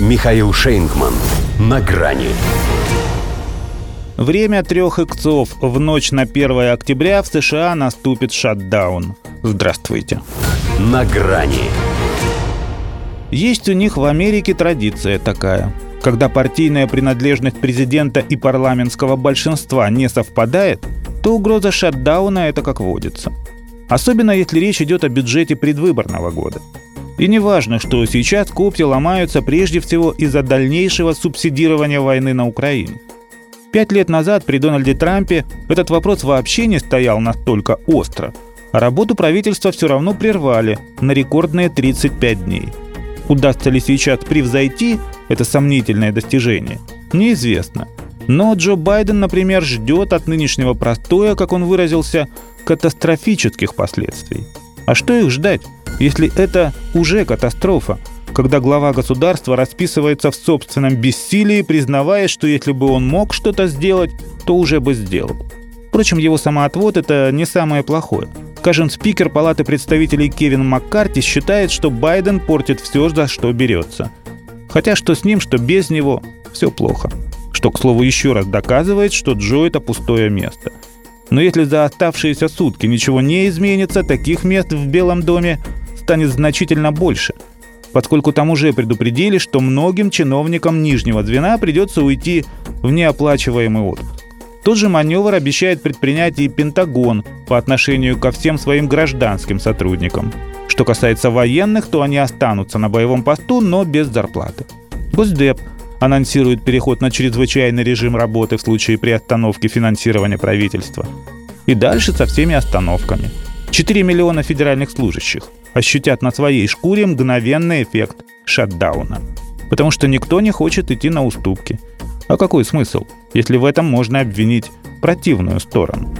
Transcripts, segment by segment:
Михаил Шейнгман. На грани. Время трех икцов. В ночь на 1 октября в США наступит шатдаун. Здравствуйте. На грани. Есть у них в Америке традиция такая. Когда партийная принадлежность президента и парламентского большинства не совпадает, то угроза шатдауна – это как водится. Особенно если речь идет о бюджете предвыборного года. И не важно, что сейчас копья ломаются прежде всего из-за дальнейшего субсидирования войны на Украине. Пять лет назад при Дональде Трампе этот вопрос вообще не стоял настолько остро, а работу правительства все равно прервали на рекордные 35 дней. Удастся ли сейчас превзойти это сомнительное достижение, неизвестно. Но Джо Байден, например, ждет от нынешнего простоя, как он выразился, катастрофических последствий. А что их ждать, если это уже катастрофа, когда глава государства расписывается в собственном бессилии, признавая, что если бы он мог что-то сделать, то уже бы сделал. Впрочем, его самоотвод – это не самое плохое. Скажем, спикер Палаты представителей Кевин Маккарти считает, что Байден портит все, за что берется. Хотя что с ним, что без него – все плохо. Что, к слову, еще раз доказывает, что Джо – это пустое место. Но если за оставшиеся сутки ничего не изменится, таких мест в Белом доме станет значительно больше, поскольку там уже предупредили, что многим чиновникам нижнего звена придется уйти в неоплачиваемый отпуск. Тот же маневр обещает предпринять и Пентагон по отношению ко всем своим гражданским сотрудникам. Что касается военных, то они останутся на боевом посту, но без зарплаты. Госдеп анонсирует переход на чрезвычайный режим работы в случае приостановки финансирования правительства. И дальше со всеми остановками. 4 миллиона федеральных служащих ощутят на своей шкуре мгновенный эффект шатдауна. Потому что никто не хочет идти на уступки. А какой смысл, если в этом можно обвинить противную сторону?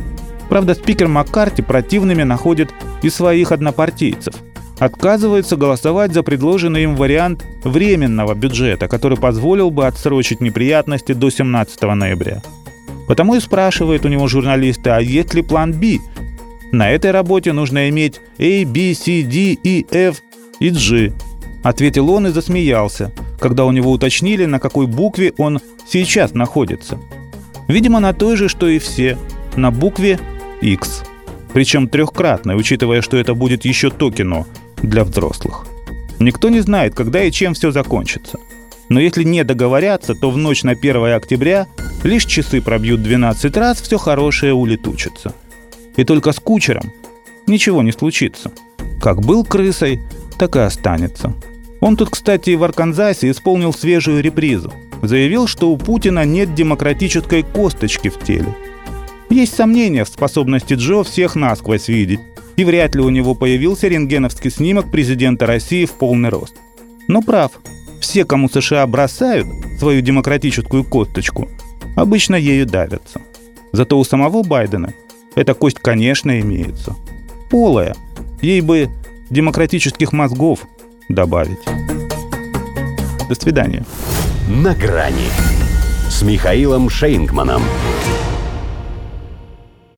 Правда, спикер Маккарти противными находит и своих однопартийцев. Отказывается голосовать за предложенный им вариант временного бюджета, который позволил бы отсрочить неприятности до 17 ноября. Потому и спрашивает у него журналисты, а есть ли план «Б», на этой работе нужно иметь A, B, C, D, E, F и G. Ответил он и засмеялся, когда у него уточнили, на какой букве он сейчас находится. Видимо, на той же, что и все, на букве X. Причем трехкратной, учитывая, что это будет еще то кино для взрослых. Никто не знает, когда и чем все закончится. Но если не договорятся, то в ночь на 1 октября лишь часы пробьют 12 раз, все хорошее улетучится – и только с кучером ничего не случится. Как был крысой, так и останется. Он тут, кстати, в Арканзасе исполнил свежую репризу. Заявил, что у Путина нет демократической косточки в теле. Есть сомнения в способности Джо всех насквозь видеть, и вряд ли у него появился рентгеновский снимок президента России в полный рост. Но прав, все, кому США бросают свою демократическую косточку, обычно ею давятся. Зато у самого Байдена – эта кость, конечно, имеется. Полая. Ей бы демократических мозгов добавить. До свидания. На грани с Михаилом Шейнгманом.